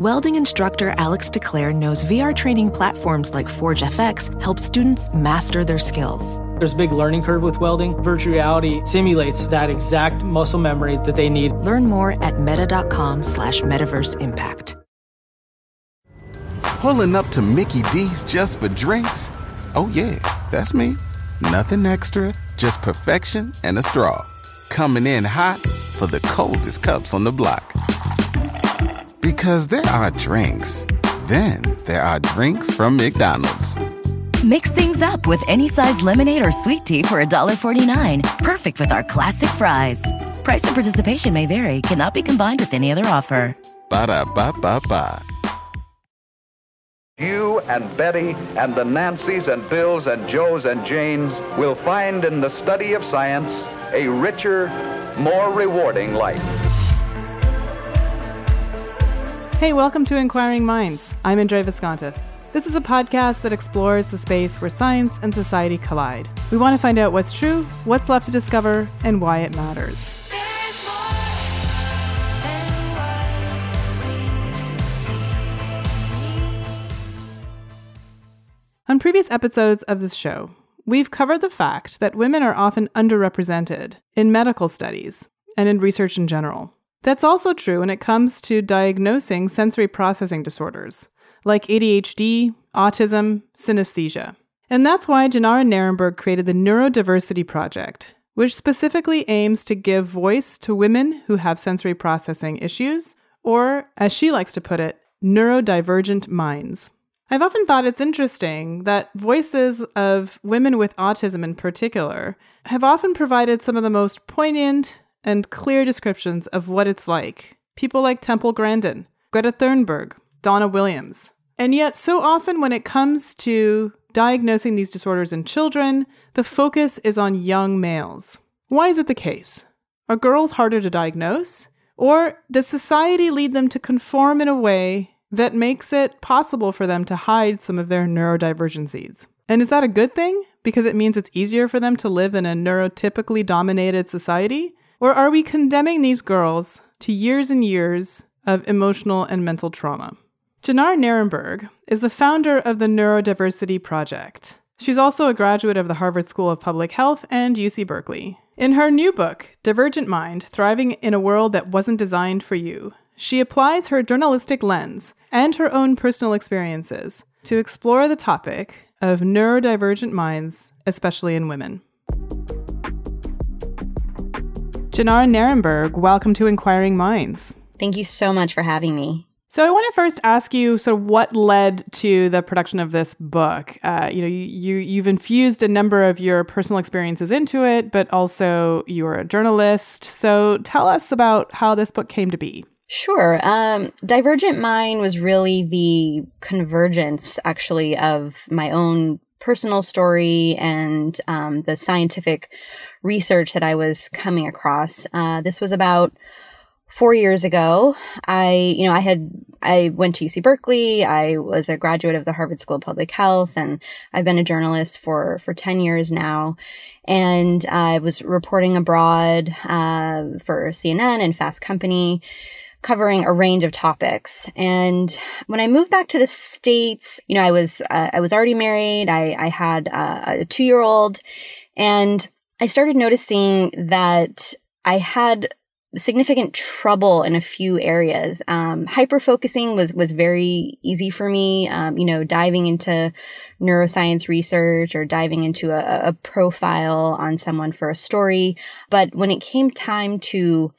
Welding instructor Alex DeClaire knows VR training platforms like Forge FX help students master their skills. There's a big learning curve with welding. Virtual reality simulates that exact muscle memory that they need. Learn more at meta.com slash metaverse impact. Pulling up to Mickey D's just for drinks? Oh yeah, that's me. Nothing extra, just perfection and a straw. Coming in hot for the coldest cups on the block. Because there are drinks. Then there are drinks from McDonald's. Mix things up with any size lemonade or sweet tea for $1.49. Perfect with our classic fries. Price and participation may vary, cannot be combined with any other offer. Ba da ba ba ba. You and Betty and the Nancys and Bills and Joes and Janes will find in the study of science a richer, more rewarding life. Hey, welcome to Inquiring Minds. I'm Indre Viskontas. This is a podcast that explores the space where science and society collide. We want to find out what's true, what's left to discover, and why it matters. On previous episodes of this show, we've covered the fact that women are often underrepresented in medical studies and in research in general. That's also true when it comes to diagnosing sensory processing disorders like ADHD, autism, synesthesia. And that's why Jenara Nerenberg created the Neurodiversity Project, which specifically aims to give voice to women who have sensory processing issues, or, as she likes to put it, neurodivergent minds. I've often thought it's interesting that voices of women with autism in particular have often provided some of the most poignant and clear descriptions of what it's like. People like Temple Grandin, Greta Thunberg, Donna Williams. And yet, so often when it comes to diagnosing these disorders in children, the focus is on young males. Why is it the case? Are girls harder to diagnose? Or does society lead them to conform in a way that makes it possible for them to hide some of their neurodivergencies? And is that a good thing? Because it means it's easier for them to live in a neurotypically dominated society? Or are we condemning these girls to years and years of emotional and mental trauma? Jenara Nerenberg is the founder of the Neurodiversity Project. She's also a graduate of the Harvard School of Public Health and UC Berkeley. In her new book, Divergent Mind Thriving in a World That Wasn't Designed for You, she applies her journalistic lens and her own personal experiences to explore the topic of neurodivergent minds, especially in women. Jenara Nerenberg, welcome to Inquiring Minds. Thank you so much for having me. So I want to first ask you sort of what led to the production of this book. Uh, you know, you, you you've infused a number of your personal experiences into it, but also you're a journalist. So tell us about how this book came to be. Sure. Um, Divergent Mind was really the convergence, actually, of my own personal story and um, the scientific research that I was coming across. Uh, this was about four years ago. I, you know, I had, I went to UC Berkeley. I was a graduate of the Harvard School of Public Health and I've been a journalist for, for 10 years now. And I was reporting abroad, uh, for CNN and Fast Company covering a range of topics. And when I moved back to the States, you know, I was, uh, I was already married. I, I had uh, a two year old and I started noticing that I had significant trouble in a few areas. Um, hyper focusing was was very easy for me. Um, you know, diving into neuroscience research or diving into a, a profile on someone for a story. But when it came time to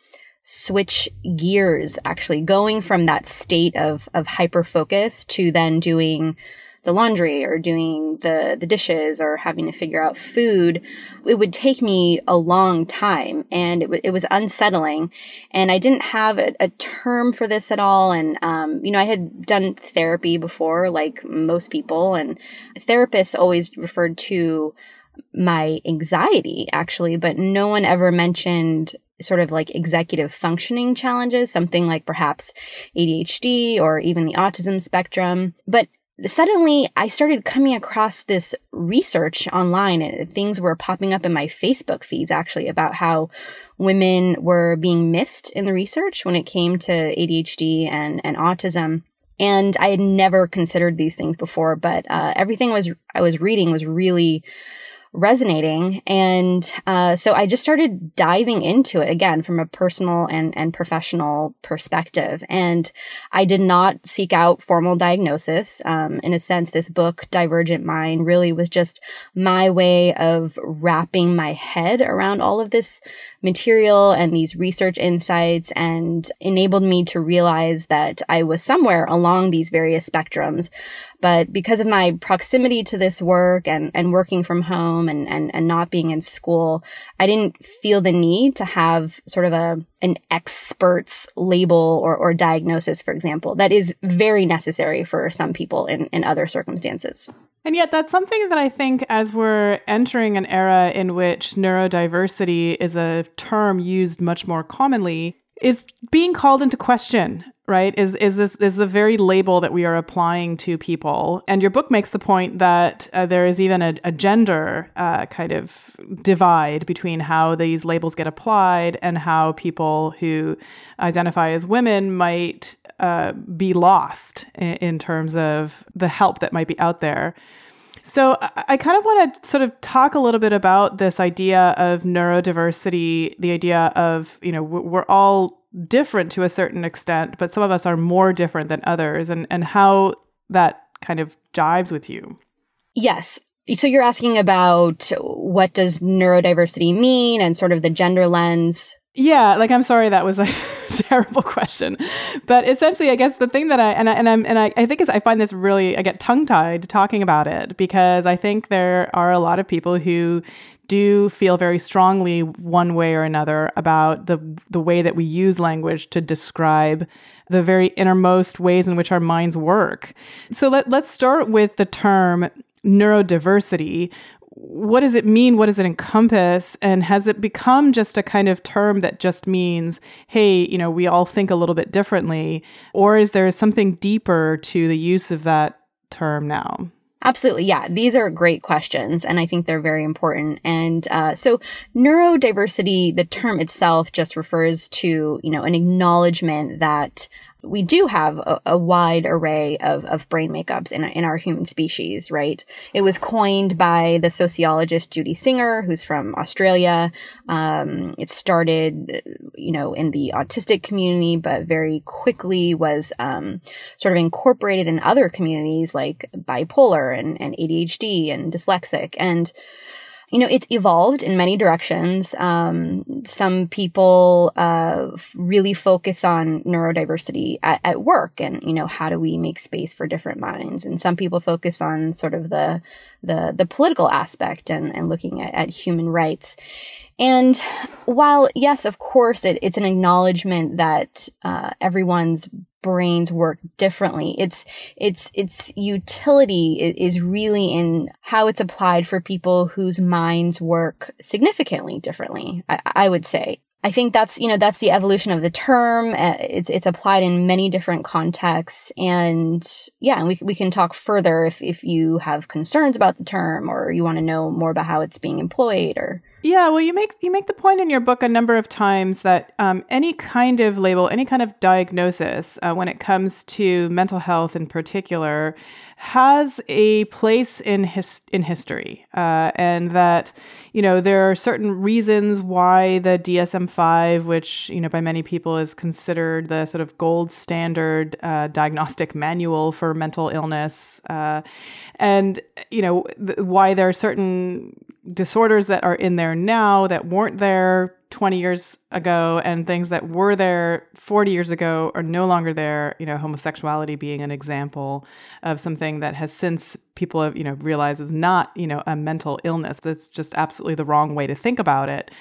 switch gears, actually going from that state of of hyper focus to then doing the laundry or doing the, the dishes or having to figure out food, it would take me a long time and it, w- it was unsettling. And I didn't have a, a term for this at all. And, um, you know, I had done therapy before, like most people, and therapists always referred to my anxiety actually, but no one ever mentioned sort of like executive functioning challenges, something like perhaps ADHD or even the autism spectrum. But suddenly I started coming across this research online and things were popping up in my Facebook feeds actually about how women were being missed in the research when it came to ADHD and, and autism. And I had never considered these things before, but uh, everything was I was reading was really resonating. And uh, so I just started diving into it again from a personal and, and professional perspective. And I did not seek out formal diagnosis. Um, in a sense, this book, Divergent Mind, really was just my way of wrapping my head around all of this material and these research insights and enabled me to realize that I was somewhere along these various spectrums but because of my proximity to this work and, and working from home and, and, and not being in school, I didn't feel the need to have sort of a, an expert's label or, or diagnosis, for example, that is very necessary for some people in, in other circumstances. And yet, that's something that I think as we're entering an era in which neurodiversity is a term used much more commonly, is being called into question right is is this is the very label that we are applying to people. And your book makes the point that uh, there is even a, a gender uh, kind of divide between how these labels get applied and how people who identify as women might uh, be lost in, in terms of the help that might be out there. So I, I kind of want to sort of talk a little bit about this idea of neurodiversity, the idea of, you know, we're all different to a certain extent, but some of us are more different than others, and, and how that kind of jives with you. Yes. So you're asking about what does neurodiversity mean and sort of the gender lens yeah, like I'm sorry that was a terrible question, but essentially, I guess the thing that I and I and I'm and I, I think is I find this really I get tongue tied talking about it because I think there are a lot of people who do feel very strongly one way or another about the the way that we use language to describe the very innermost ways in which our minds work. So let let's start with the term neurodiversity. What does it mean? What does it encompass? And has it become just a kind of term that just means, hey, you know, we all think a little bit differently? Or is there something deeper to the use of that term now? Absolutely. Yeah. These are great questions. And I think they're very important. And, uh, so neurodiversity, the term itself just refers to, you know, an acknowledgement that we do have a, a, wide array of, of brain makeups in, in our human species, right? It was coined by the sociologist Judy Singer, who's from Australia. Um, it started, you know, in the autistic community, but very quickly was um, sort of incorporated in other communities like bipolar and, and ADHD and dyslexic. And you know, it's evolved in many directions. Um, some people uh, really focus on neurodiversity at, at, work, and you know, how do we make space for different minds? And some people focus on sort of the the, the political aspect and, and looking at, at human rights. And while, yes, of course, it, it's an acknowledgement that uh, everyone's brains work differently, its its its utility is really in how it's applied for people whose minds work significantly differently. I, I would say. I think that's, you know, that's the evolution of the term. Uh, it's, it's applied in many different contexts. And yeah, and we, we can talk further if, if you have concerns about the term or you want to know more about how it's being employed or. Yeah, well, you make you make the point in your book a number of times that um, any kind of label, any kind of diagnosis, uh, when it comes to mental health in particular, has a place in his in history, uh, and that you know there are certain reasons why the DSM five, which you know by many people is considered the sort of gold standard uh, diagnostic manual for mental illness, uh, and you know th- why there are certain disorders that are in there now that weren't there 20 years ago and things that were there 40 years ago are no longer there. You know homosexuality being an example of something that has since people have you know realized is not you know a mental illness it's just absolutely the wrong way to think about it.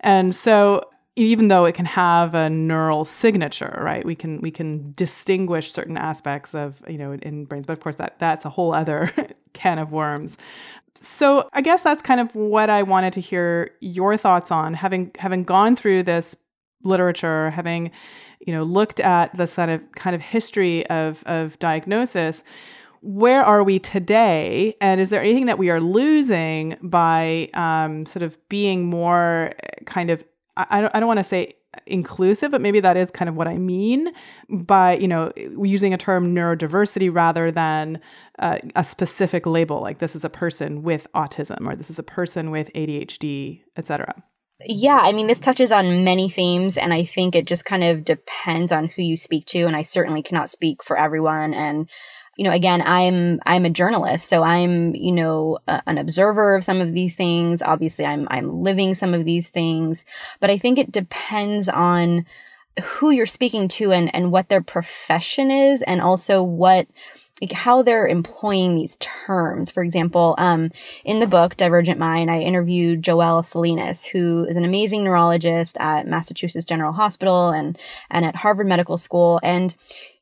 And so even though it can have a neural signature right we can we can distinguish certain aspects of you know in brains but of course that that's a whole other can of worms so I guess that's kind of what I wanted to hear your thoughts on having having gone through this literature, having you know looked at the kind of kind of history of of diagnosis. Where are we today? And is there anything that we are losing by um, sort of being more kind of I don't, I don't want to say inclusive, but maybe that is kind of what I mean by, you know, using a term neurodiversity rather than uh, a specific label, like this is a person with autism or this is a person with ADHD, etc. Yeah, I mean, this touches on many themes, and I think it just kind of depends on who you speak to. And I certainly cannot speak for everyone. And you know, again, I'm, I'm a journalist. So I'm, you know, a, an observer of some of these things. Obviously, I'm, I'm living some of these things, but I think it depends on who you're speaking to and, and what their profession is and also what, like how they're employing these terms. For example, um, in the book Divergent Mind, I interviewed Joel Salinas, who is an amazing neurologist at Massachusetts General Hospital and and at Harvard Medical School, and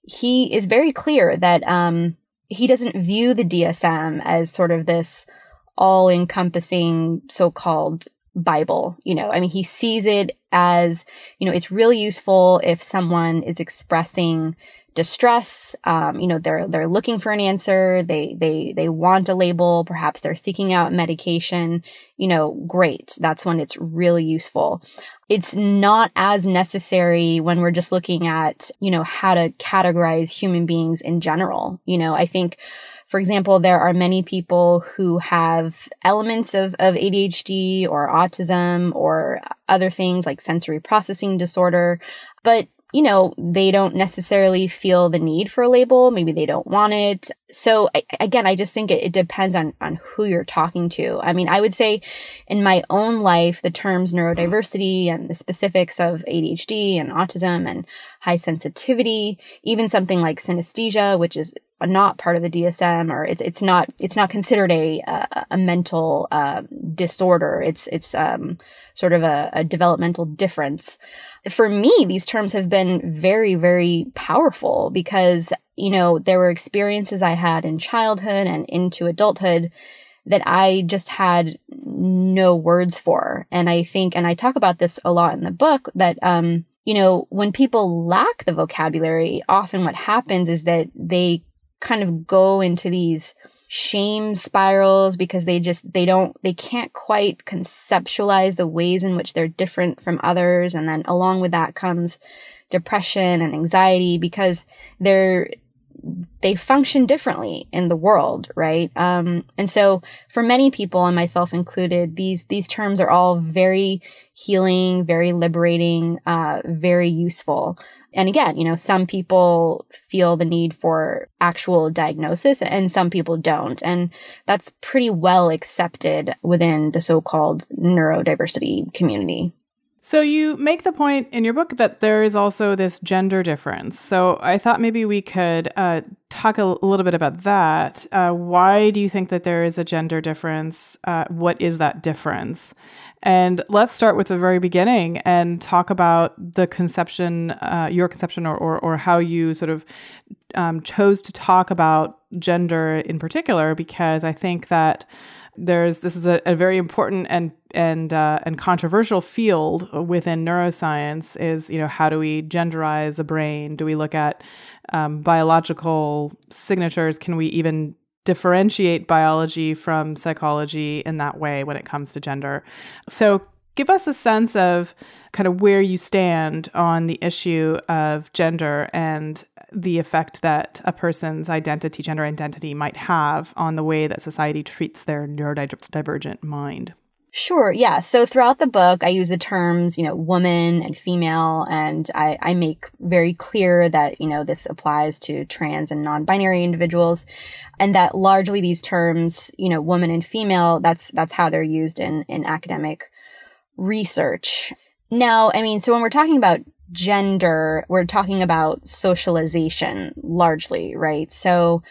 he is very clear that um, he doesn't view the DSM as sort of this all encompassing so called Bible. You know, I mean, he sees it as, you know, it's really useful if someone is expressing distress. Um, you know, they're, they're looking for an answer. They, they, they want a label. Perhaps they're seeking out medication. You know, great. That's when it's really useful it's not as necessary when we're just looking at, you know, how to categorize human beings in general. You know, I think, for example, there are many people who have elements of, of ADHD or autism or other things like sensory processing disorder, but you know, they don't necessarily feel the need for a label. Maybe they don't want it. So I, again, I just think it, it, depends on, on who you're talking to. I mean, I would say in my own life, the terms neurodiversity and the specifics of ADHD and autism and high sensitivity, even something like synesthesia, which is not part of the DSM or it's, it's not, it's not considered a, a, a mental, uh, disorder. It's, it's, um, sort of a, a developmental difference for me, these terms have been very, very powerful because, you know, there were experiences I had in childhood and into adulthood that I just had no words for. And I think, and I talk about this a lot in the book that, um, you know, when people lack the vocabulary, often what happens is that they kind of go into these shame spirals because they just they don't they can't quite conceptualize the ways in which they're different from others. And then along with that comes depression and anxiety because they're they function differently in the world right? Um, and so for many people and myself included these these terms are all very healing very liberating uh, very useful and again, you know, some people feel the need for actual diagnosis and some people don't. And that's pretty well accepted within the so-called neurodiversity community. So you make the point in your book that there is also this gender difference. So I thought maybe we could uh, talk a, little bit about that. Uh, why do you think that there is a gender difference? Uh, what is that difference? And let's start with the very beginning and talk about the conception, uh, your conception, or, or, or how you sort of um, chose to talk about gender in particular, because I think that there's this is a, a very important and and uh, and controversial field within neuroscience is you know how do we genderize a brain? Do we look at um, biological signatures? Can we even differentiate biology from psychology in that way when it comes to gender? So give us a sense of kind of where you stand on the issue of gender and the effect that a person's identity, gender identity, might have on the way that society treats their neurodivergent mind. Sure, yeah. So throughout the book, I use the terms, you know, woman and female, and I, I make very clear that, you know, this applies to trans and non-binary individuals, and that largely these terms, you know, woman and female, that's, that's how they're used in, in academic research. Now, I mean, so when we're talking about gender, we're talking about socialization largely, right? So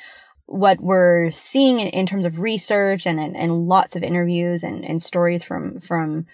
what we're seeing in, in terms of research and, and, and lots of interviews and, and stories from, from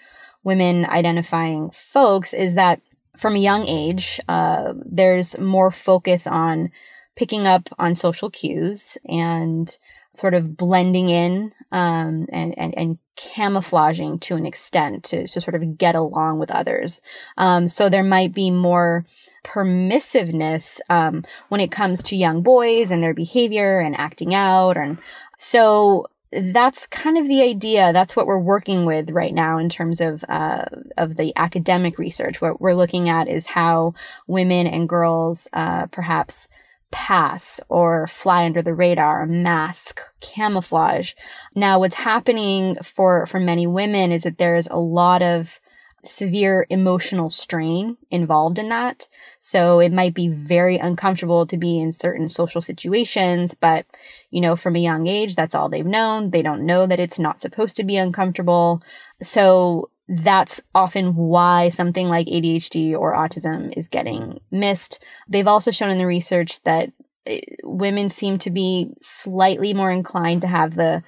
women identifying folks is that from a young age, uh, there's more focus on picking up on social cues and sort of blending in um, and, and, and camouflaging to an extent to, to sort of get along with others. Um, so there might be more permissiveness um, when it comes to young boys and their behavior and acting out. And so that's kind of the idea. That's what we're working with right now in terms of uh, of the academic research. What we're looking at is how women and girls uh, perhaps pass or fly under the radar, mask, camouflage. Now, what's happening for for many women is that there's a lot of severe emotional strain involved in that. So it might be very uncomfortable to be in certain social situations, but you know, from a young age, that's all they've known. They don't know that it's not supposed to be uncomfortable. So that's often why something like ADHD or autism is getting missed. They've also shown in the research that eh, women seem to be slightly more inclined to have the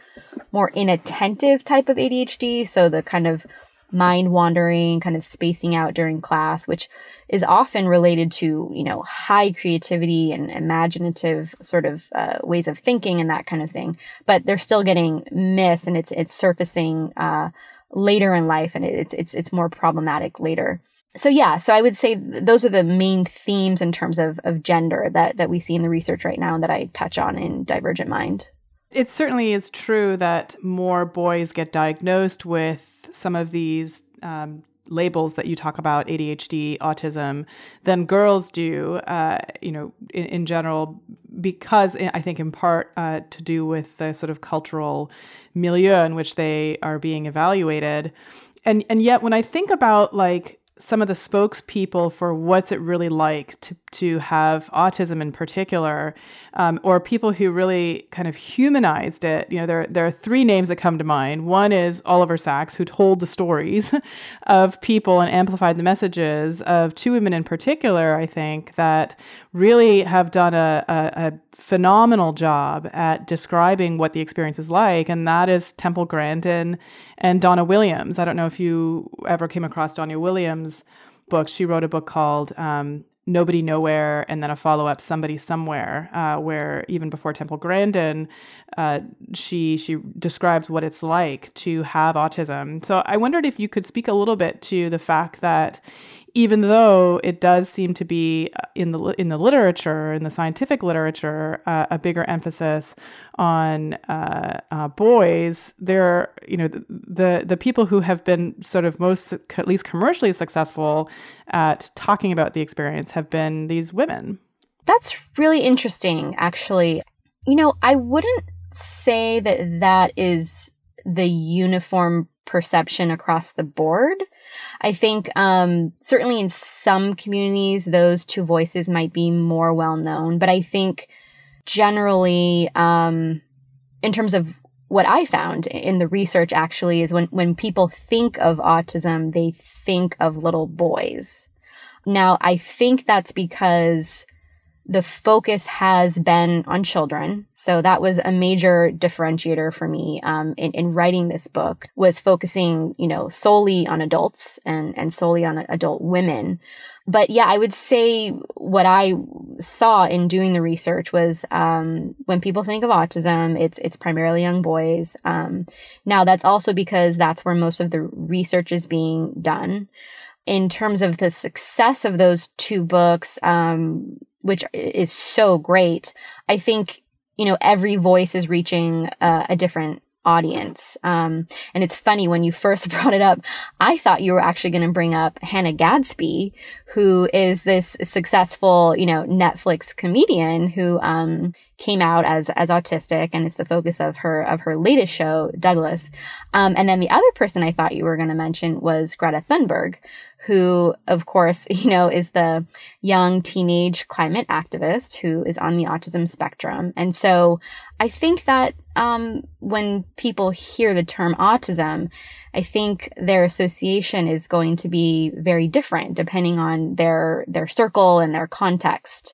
more inattentive type of ADHD. So the kind of mind wandering, kind of spacing out during class, which is often related to, you know, high creativity and imaginative sort of uh, ways of thinking and that kind of thing. But they're still getting missed and it's, it's surfacing, uh, later in life and it's, it's, it's more problematic later. So yeah, so I would say those are the main themes in terms of, of gender that, that we see in the research right now and that I touch on in Divergent Mind. It certainly is true that more boys get diagnosed with some of these um, labels that you talk about ADHD, autism, than girls do, uh, you know, in, in, general, because I think in part uh, to do with the sort of cultural milieu in which they are being evaluated. And, and yet, when I think about like some of the spokespeople for what's it really like to to have autism in particular, um, or people who really kind of humanized it. You know, there there are three names that come to mind. One is Oliver Sacks, who told the stories of people and amplified the messages of two women in particular. I think that really have done a, a, a phenomenal job at describing what the experience is like, and that is Temple Grandin and Donna Williams. I don't know if you ever came across Donna Williams' books. She wrote a book called um, Nobody Nowhere, and then a follow up, Somebody Somewhere, uh, where even before Temple Grandin, uh, she she describes what it's like to have autism. So I wondered if you could speak a little bit to the fact that even though it does seem to be uh, in the in the literature in the scientific literature uh, a bigger emphasis on uh, uh, boys there you know the, the, the people who have been sort of most at least commercially successful at talking about the experience have been these women. That's really interesting actually. You know i wouldn't say that that is the uniform perception across the board I think um, certainly in some communities, those two voices might be more well known, but I think generally, um, in terms of what I found in the research actually is when, when people think of autism, they think of little boys. Now, I think that's because the focus has been on children. So that was a major differentiator for me um, in, in writing this book was focusing, you know, solely on adults and, and solely on adult women. But yeah, I would say what I saw in doing the research was um, when people think of autism, it's it's primarily young boys. Um, now that's also because that's where most of the research is being done. In terms of the success of those two books, um, which is so great. I think, you know, every voice is reaching uh, a different audience. Um, and it's funny when you first brought it up, I thought you were actually going to bring up Hannah Gadsby, who is this successful, you know, Netflix comedian who, um, came out as, as autistic and it's the focus of her, of her latest show, Douglas. Um, and then the other person I thought you were going to mention was Greta Thunberg, who, of course, you know, is the young teenage climate activist who is on the autism spectrum. And so I think that um, when people hear the term autism, I think their association is going to be very different depending on their their circle and their context.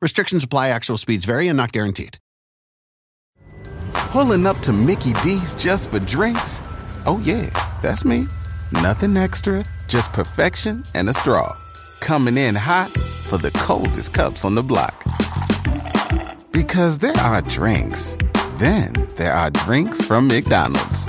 Restrictions apply, actual speeds vary and not guaranteed. Pulling up to Mickey D's just for drinks? Oh, yeah, that's me. Nothing extra, just perfection and a straw. Coming in hot for the coldest cups on the block. Because there are drinks, then there are drinks from McDonald's.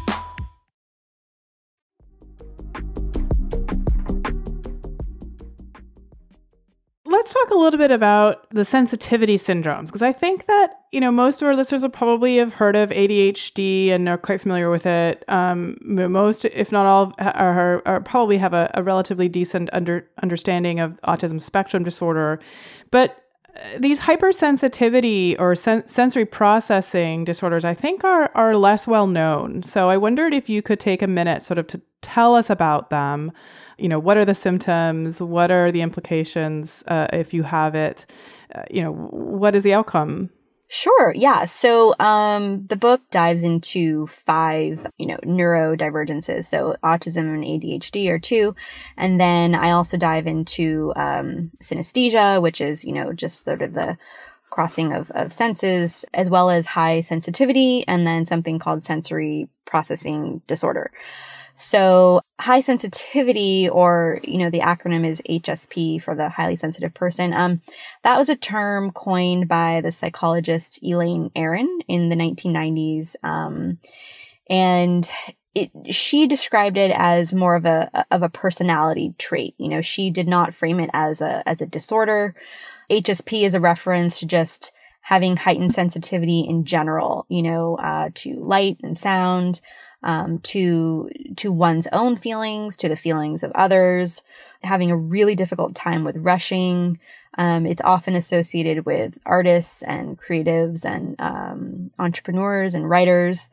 Let's talk a little bit about the sensitivity syndromes because I think that you know most of our listeners will probably have heard of ADHD and are quite familiar with it. Um, most, if not all, are, are probably have a, a relatively decent under, understanding of autism spectrum disorder, but these hypersensitivity or sen- sensory processing disorders, I think, are are less well known. So I wondered if you could take a minute, sort of, to tell us about them. You know, what are the symptoms? What are the implications uh, if you have it? Uh, you know, what is the outcome? Sure. Yeah. So, um, the book dives into five, you know, neurodivergences. So autism and ADHD are two. And then I also dive into, um, synesthesia, which is, you know, just sort of the crossing of, of senses, as well as high sensitivity, and then something called sensory processing disorder. So high sensitivity, or, you know, the acronym is HSP for the highly sensitive person. Um, that was a term coined by the psychologist Elaine Aron in the 1990s. Um, and it, she described it as more of a, of a personality trait. You know, she did not frame it as a, as a disorder. HSP is a reference to just having heightened sensitivity in general, you know, uh, to light and sound, um, to to one's own feelings, to the feelings of others, having a really difficult time with rushing. Um, it's often associated with artists and creatives and um, entrepreneurs and writers.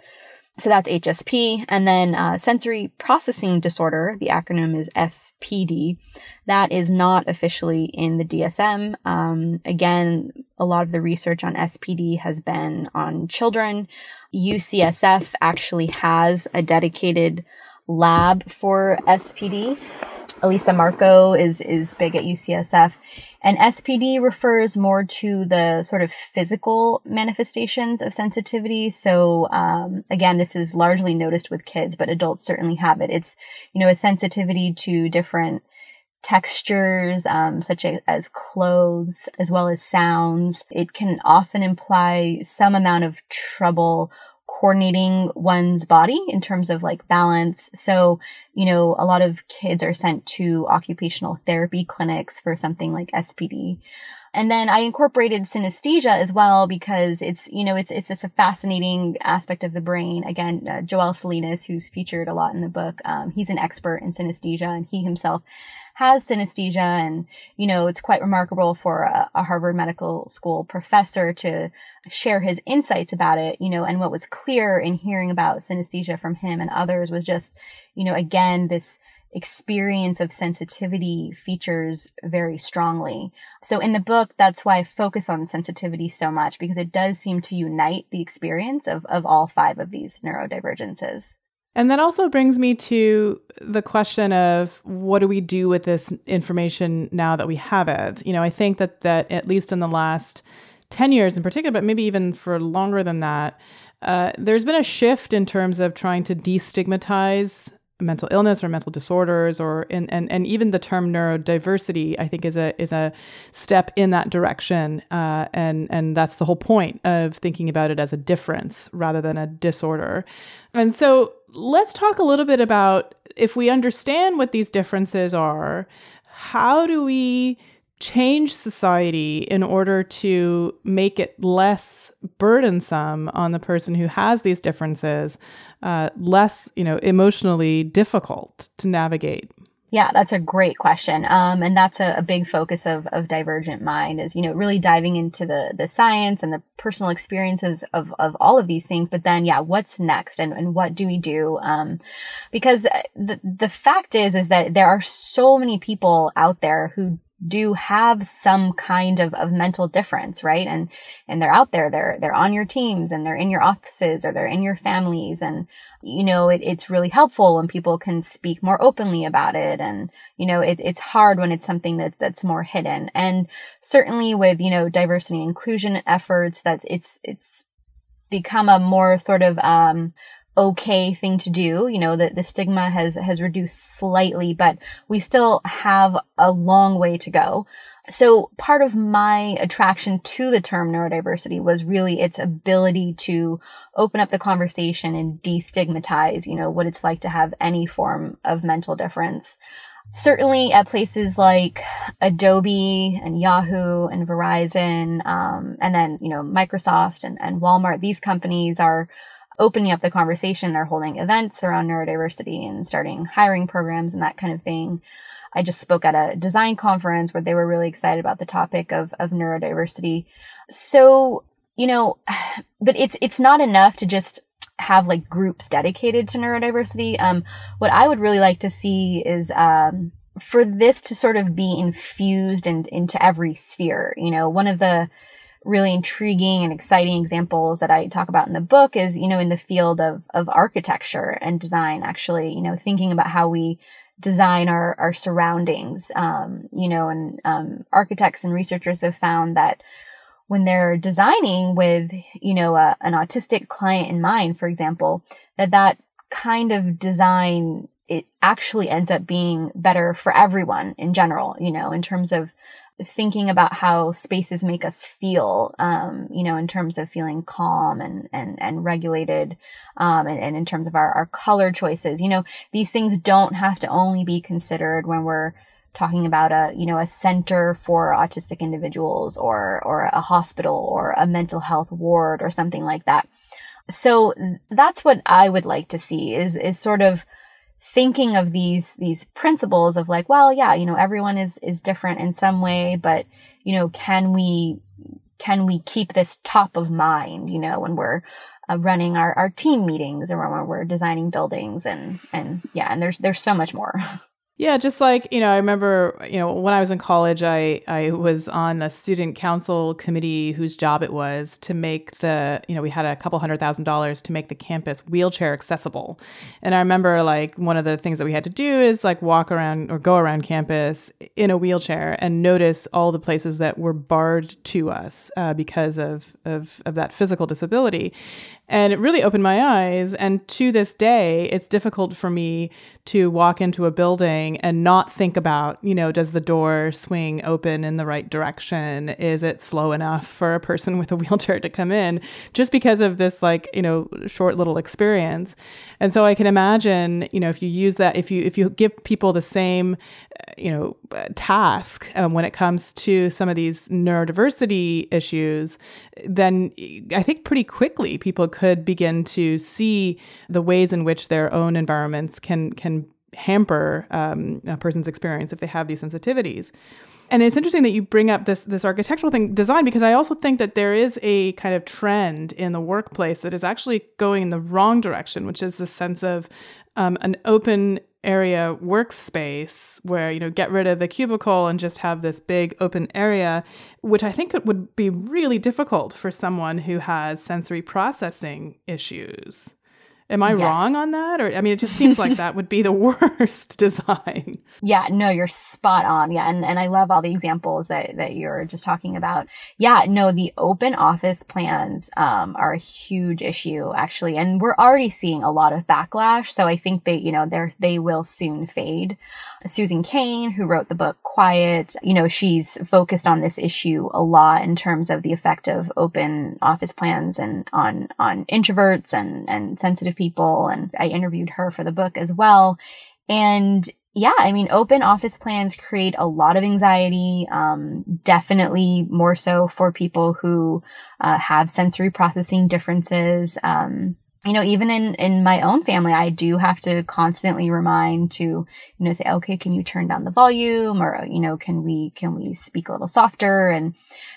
So that's HSP. And then uh, sensory processing disorder, the acronym is SPD. That is not officially in the DSM. Um, again, a lot of the research on SPD has been on children. UCSF actually has a dedicated lab for SPD. Elysa Marco is, is big at UCSF. And SPD refers more to the sort of physical manifestations of sensitivity. So, um, again, this is largely noticed with kids, but adults certainly have it. It's, you know, a sensitivity to different textures, um, such as clothes, as well as sounds. It can often imply some amount of trouble coordinating one's body in terms of like balance. So, you know, a lot of kids are sent to occupational therapy clinics for something like SPD. And then I incorporated synesthesia as well because it's, you know, it's, it's just a fascinating aspect of the brain. Again, uh, Joel Salinas, who's featured a lot in the book, um, he's an expert in synesthesia and he himself has synesthesia. And, you know, it's quite remarkable for a, a, Harvard Medical School professor to share his insights about it, you know, and what was clear in hearing about synesthesia from him and others was just, you know, again, this experience of sensitivity features very strongly. So in the book, that's why I focus on sensitivity so much because it does seem to unite the experience of, of all five of these neurodivergences. And that also brings me to the question of what do we do with this information now that we have it? You know, I think that that at least in the last 10 years in particular, but maybe even for longer than that, uh, there's been a shift in terms of trying to destigmatize mental illness or mental disorders or and, and and even the term neurodiversity I think is a is a step in that direction uh, and and that's the whole point of thinking about it as a difference rather than a disorder and so let's talk a little bit about if we understand what these differences are how do we change society in order to make it less burdensome on the person who has these differences, uh, less, you know, emotionally difficult to navigate? Yeah, that's a great question. Um, and that's a, a, big focus of, of Divergent Mind is, you know, really diving into the, the science and the personal experiences of, of all of these things. But then, yeah, what's next and, and what do we do? Um, because the, the fact is, is that there are so many people out there who do have some kind of, of mental difference, right? And, and they're out there, they're, they're on your teams and they're in your offices or they're in your families. And, you know, it, it's really helpful when people can speak more openly about it. And, you know, it, it's hard when it's something that, that's more hidden. And certainly with, you know, diversity and inclusion efforts, that it's, it's become a more sort of, um, okay thing to do. You know, that the stigma has, has reduced slightly, but we still have a long way to go. So part of my attraction to the term neurodiversity was really its ability to open up the conversation and destigmatize, you know, what it's like to have any form of mental difference. Certainly at places like Adobe and Yahoo and Verizon, um, and then, you know, Microsoft and, and Walmart, these companies are opening up the conversation. They're holding events around neurodiversity and starting hiring programs and that kind of thing. I just spoke at a design conference where they were really excited about the topic of, of neurodiversity. So, you know, but it's, it's not enough to just have like groups dedicated to neurodiversity. Um, what I would really like to see is, um, for this to sort of be infused in, into every sphere. You know, one of the, really intriguing and exciting examples that I talk about in the book is, you know, in the field of, of architecture and design, actually, you know, thinking about how we design our, our surroundings, um, you know, and, um, architects and researchers have found that when they're designing with, you know, a, an autistic client in mind, for example, that that kind of design, it actually ends up being better for everyone in general, you know, in terms of thinking about how spaces make us feel, um, you know, in terms of feeling calm and, and, and regulated, um, and, and in terms of our, our color choices, you know, these things don't have to only be considered when we're talking about a, you know, a center for autistic individuals or, or a hospital or a mental health ward or something like that. So that's what I would like to see is, is sort of, thinking of these these principles of like well yeah you know everyone is is different in some way but you know can we can we keep this top of mind you know when we're uh, running our, our team meetings or when we're designing buildings and and yeah and there's there's so much more Yeah, just like, you know, I remember, you know, when I was in college, I, I was on a student council committee whose job it was to make the, you know, we had a couple hundred thousand dollars to make the campus wheelchair accessible. And I remember like one of the things that we had to do is like walk around or go around campus in a wheelchair and notice all the places that were barred to us uh, because of, of, of that physical disability. And it really opened my eyes. And to this day, it's difficult for me to walk into a building and not think about, you know, does the door swing open in the right direction? Is it slow enough for a person with a wheelchair to come in? Just because of this, like, you know, short little experience. And so I can imagine, you know, if you use that, if you if you give people the same, uh, you know, task um, when it comes to some of these neurodiversity issues, then I think pretty quickly people could begin to see the ways in which their own environments can can hamper um, a person's experience if they have these sensitivities. And it's interesting that you bring up this this architectural thing design because I also think that there is a kind of trend in the workplace that is actually going in the wrong direction, which is the sense of um, an open area workspace where you know get rid of the cubicle and just have this big open area which i think it would be really difficult for someone who has sensory processing issues Am I yes. wrong on that? Or I mean, it just seems like that would be the worst design. Yeah, no, you're spot on. Yeah, and, and I love all the examples that, that you're just talking about. Yeah, no, the open office plans um, are a huge issue actually, and we're already seeing a lot of backlash. So I think they, you know, they they will soon fade. Susan Cain, who wrote the book Quiet, you know, she's focused on this issue a lot in terms of the effect of open office plans and on on introverts and and sensitive people. And I interviewed her for the book as well. And yeah, I mean, open office plans create a lot of anxiety, um, definitely more so for people who uh, have sensory processing differences. Um, you know, even in, in my own family, I do have to constantly remind to, you know, say, okay, can you turn down the volume or, you know, can we, can we speak a little softer? And,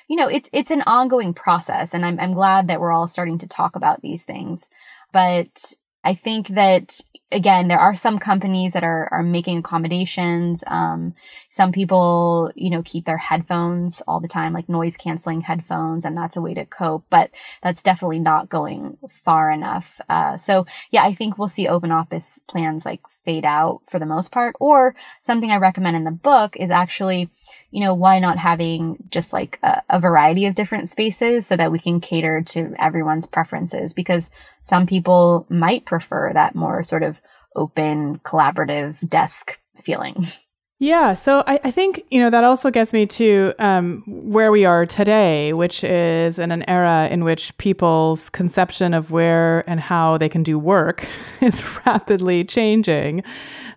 you know, it's, it's an ongoing process. And I'm, I'm glad that we're all starting to talk about these things. But I think that again, there are some companies that are, are making accommodations. Um, some people, you know, keep their headphones all the time, like noise canceling headphones, and that's a way to cope, but that's definitely not going far enough. Uh, so yeah, I think we'll see open office plans like fade out for the most part, or something I recommend in the book is actually, you know, why not having just like a, a, variety of different spaces so that we can cater to everyone's preferences? Because some people might prefer that more sort of open, collaborative desk feeling. Yeah, so I, I, think you know that also gets me to um, where we are today, which is in an era in which people's conception of where and how they can do work is rapidly changing,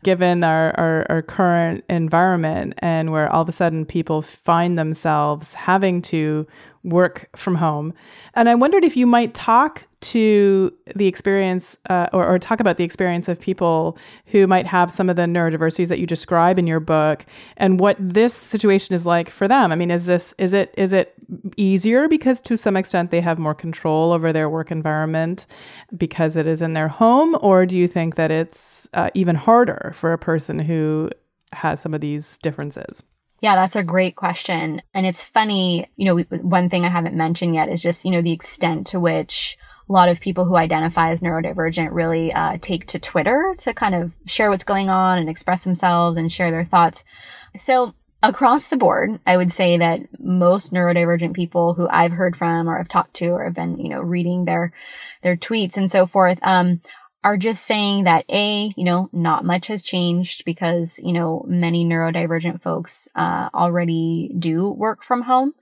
given our, our, our current environment, and where all of a sudden people find themselves having to work from home. And I wondered if you might talk to the experience uh, or, or, talk about the experience of people who might have some of the neurodiversities that you describe in your book and what this situation is like for them. I mean, is this is it is it easier because to some extent they have more control over their work environment because it is in their home, or do you think that it's uh, even harder for a person who has some of these differences? Yeah, that's a great question. And it's funny, you know, one thing I haven't mentioned yet is just, you know, the extent to which a lot of people who identify as neurodivergent really uh, take to Twitter to kind of share what's going on and express themselves and share their thoughts. So across the board, I would say that most neurodivergent people who I've heard from or I've talked to or have been, you know, reading their, their tweets and so forth, um, are just saying that A, you know, not much has changed because, you know, many neurodivergent folks, uh, already do work from home.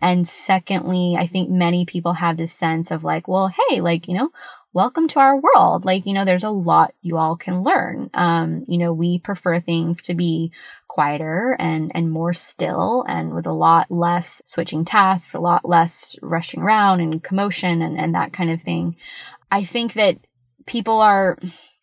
And secondly, I think many people have this sense of like, well, hey, like, you know, welcome to our world. Like, you know, there's a lot you all can learn. Um, you know, we prefer things to be quieter and, and more still and with a lot less switching tasks, a lot less rushing around and commotion and, and that kind of thing. I think that people are,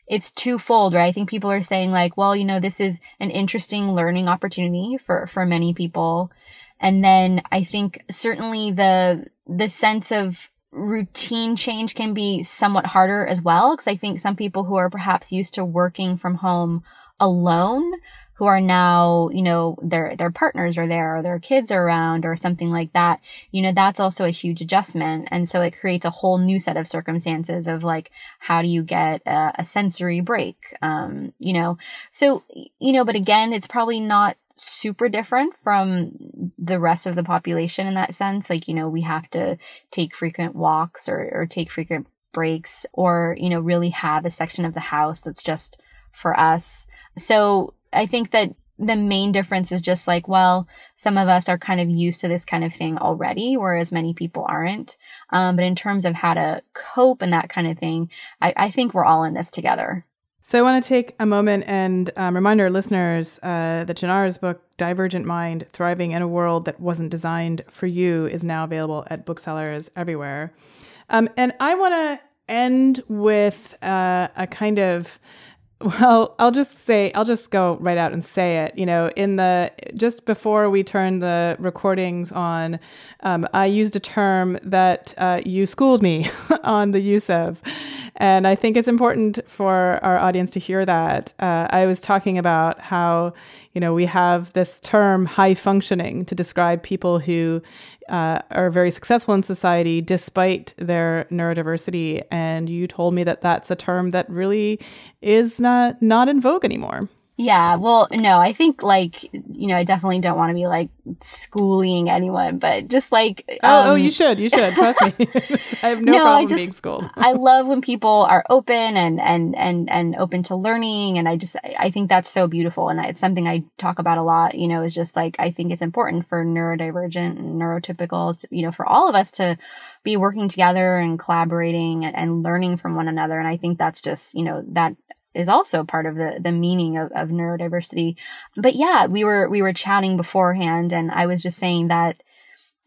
it's twofold, right? I think people are saying like, well, you know, this is an interesting learning opportunity for, for many people. And then I think certainly the, the sense of routine change can be somewhat harder as well. Cause I think some people who are perhaps used to working from home alone who are now, you know, their, their partners are there or their kids are around or something like that, you know, that's also a huge adjustment. And so it creates a whole new set of circumstances of like, how do you get a, a sensory break? Um, you know, so, you know, but again, it's probably not super different from the rest of the population in that sense. Like, you know, we have to take frequent walks or, or take frequent breaks or, you know, really have a section of the house that's just for us. So I think that the main difference is just like, well, some of us are kind of used to this kind of thing already, whereas many people aren't. Um, but in terms of how to cope and that kind of thing, I, I think we're all in this together. So I want to take a moment and um, remind our listeners uh, that Jenara's book, Divergent Mind Thriving in a World That Wasn't Designed for You, is now available at booksellers everywhere. Um, and I want to end with uh, a kind of well, I'll just say, I'll just go right out and say it. You know, in the just before we turned the recordings on, um, I used a term that uh, you schooled me on the use of. And I think it's important for our audience to hear that. Uh, I was talking about how, you know, we have this term high functioning to describe people who uh, are very successful in society despite their neurodiversity. And you told me that that's a term that really is not not in vogue anymore. Yeah, well, no, I think like, you know, I definitely don't want to be like schooling anyone, but just like Oh, um, oh, you should. You should. Trust me. I have no, no problem just, being schooled. I love when people are open and and and and open to learning and I just I think that's so beautiful and it's something I talk about a lot, you know, is just like I think it's important for neurodivergent and neurotypical, you know, for all of us to be working together and collaborating and, and learning from one another and I think that's just, you know, that is also part of the, the meaning of, of neurodiversity. But yeah, we were, we were chatting beforehand and I was just saying that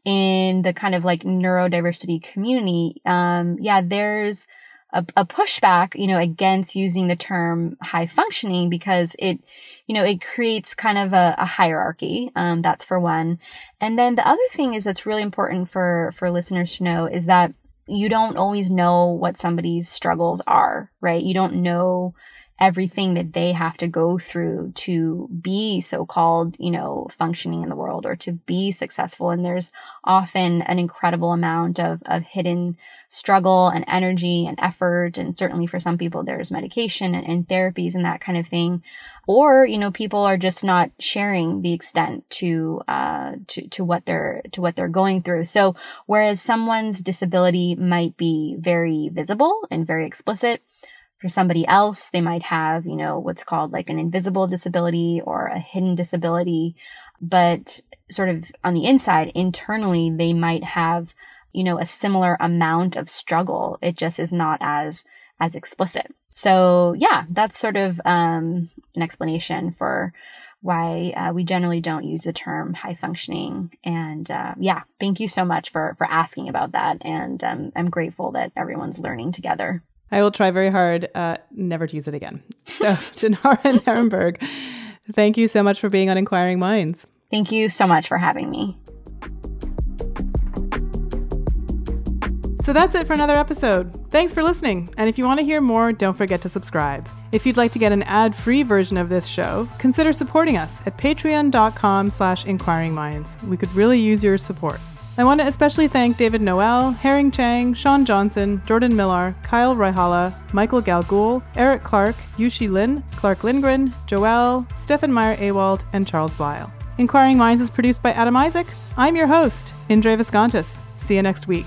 in the kind of like neurodiversity community, um, yeah, there's a, a pushback, you know, against using the term high functioning because it, you know, it creates kind of a, a hierarchy. Um, that's for one. And then the other thing is that's really important for, for listeners to know is that you don't always know what somebody's struggles are, right? You don't know everything that they have to go through to be so called, you know, functioning in the world or to be successful. And there's often an incredible amount of, of hidden struggle and energy and effort. And certainly for some people, there's medication and, and therapies and that kind of thing. Or, you know, people are just not sharing the extent to, uh, to, to what they're, to what they're going through. So whereas someone's disability might be very visible and very explicit, for somebody else, they might have, you know, what's called like an invisible disability or a hidden disability. But sort of on the inside, internally, they might have, you know, a similar amount of struggle. It just is not as, as explicit. So yeah, that's sort of, um, an explanation for why uh, we generally don't use the term high functioning. And uh, yeah, thank you so much for for asking about that. And um, I'm grateful that everyone's learning together. I will try very hard uh, never to use it again. So, Jenara Nerenberg, thank you so much for being on Inquiring Minds. Thank you so much for having me. So that's it for another episode. Thanks for listening. And if you want to hear more, don't forget to subscribe. If you'd like to get an ad-free version of this show, consider supporting us at patreon.com slash inquiringminds. We could really use your support. I want to especially thank David Noel, Herring Chang, Sean Johnson, Jordan Millar, Kyle Royhala, Michael Galgul, Eric Clark, Yushi Lin, Clark Lindgren, Joel, Stefan Meyer Awald, and Charles Blyle. Inquiring Minds is produced by Adam Isaac. I'm your host, Indre Viskontas. See you next week.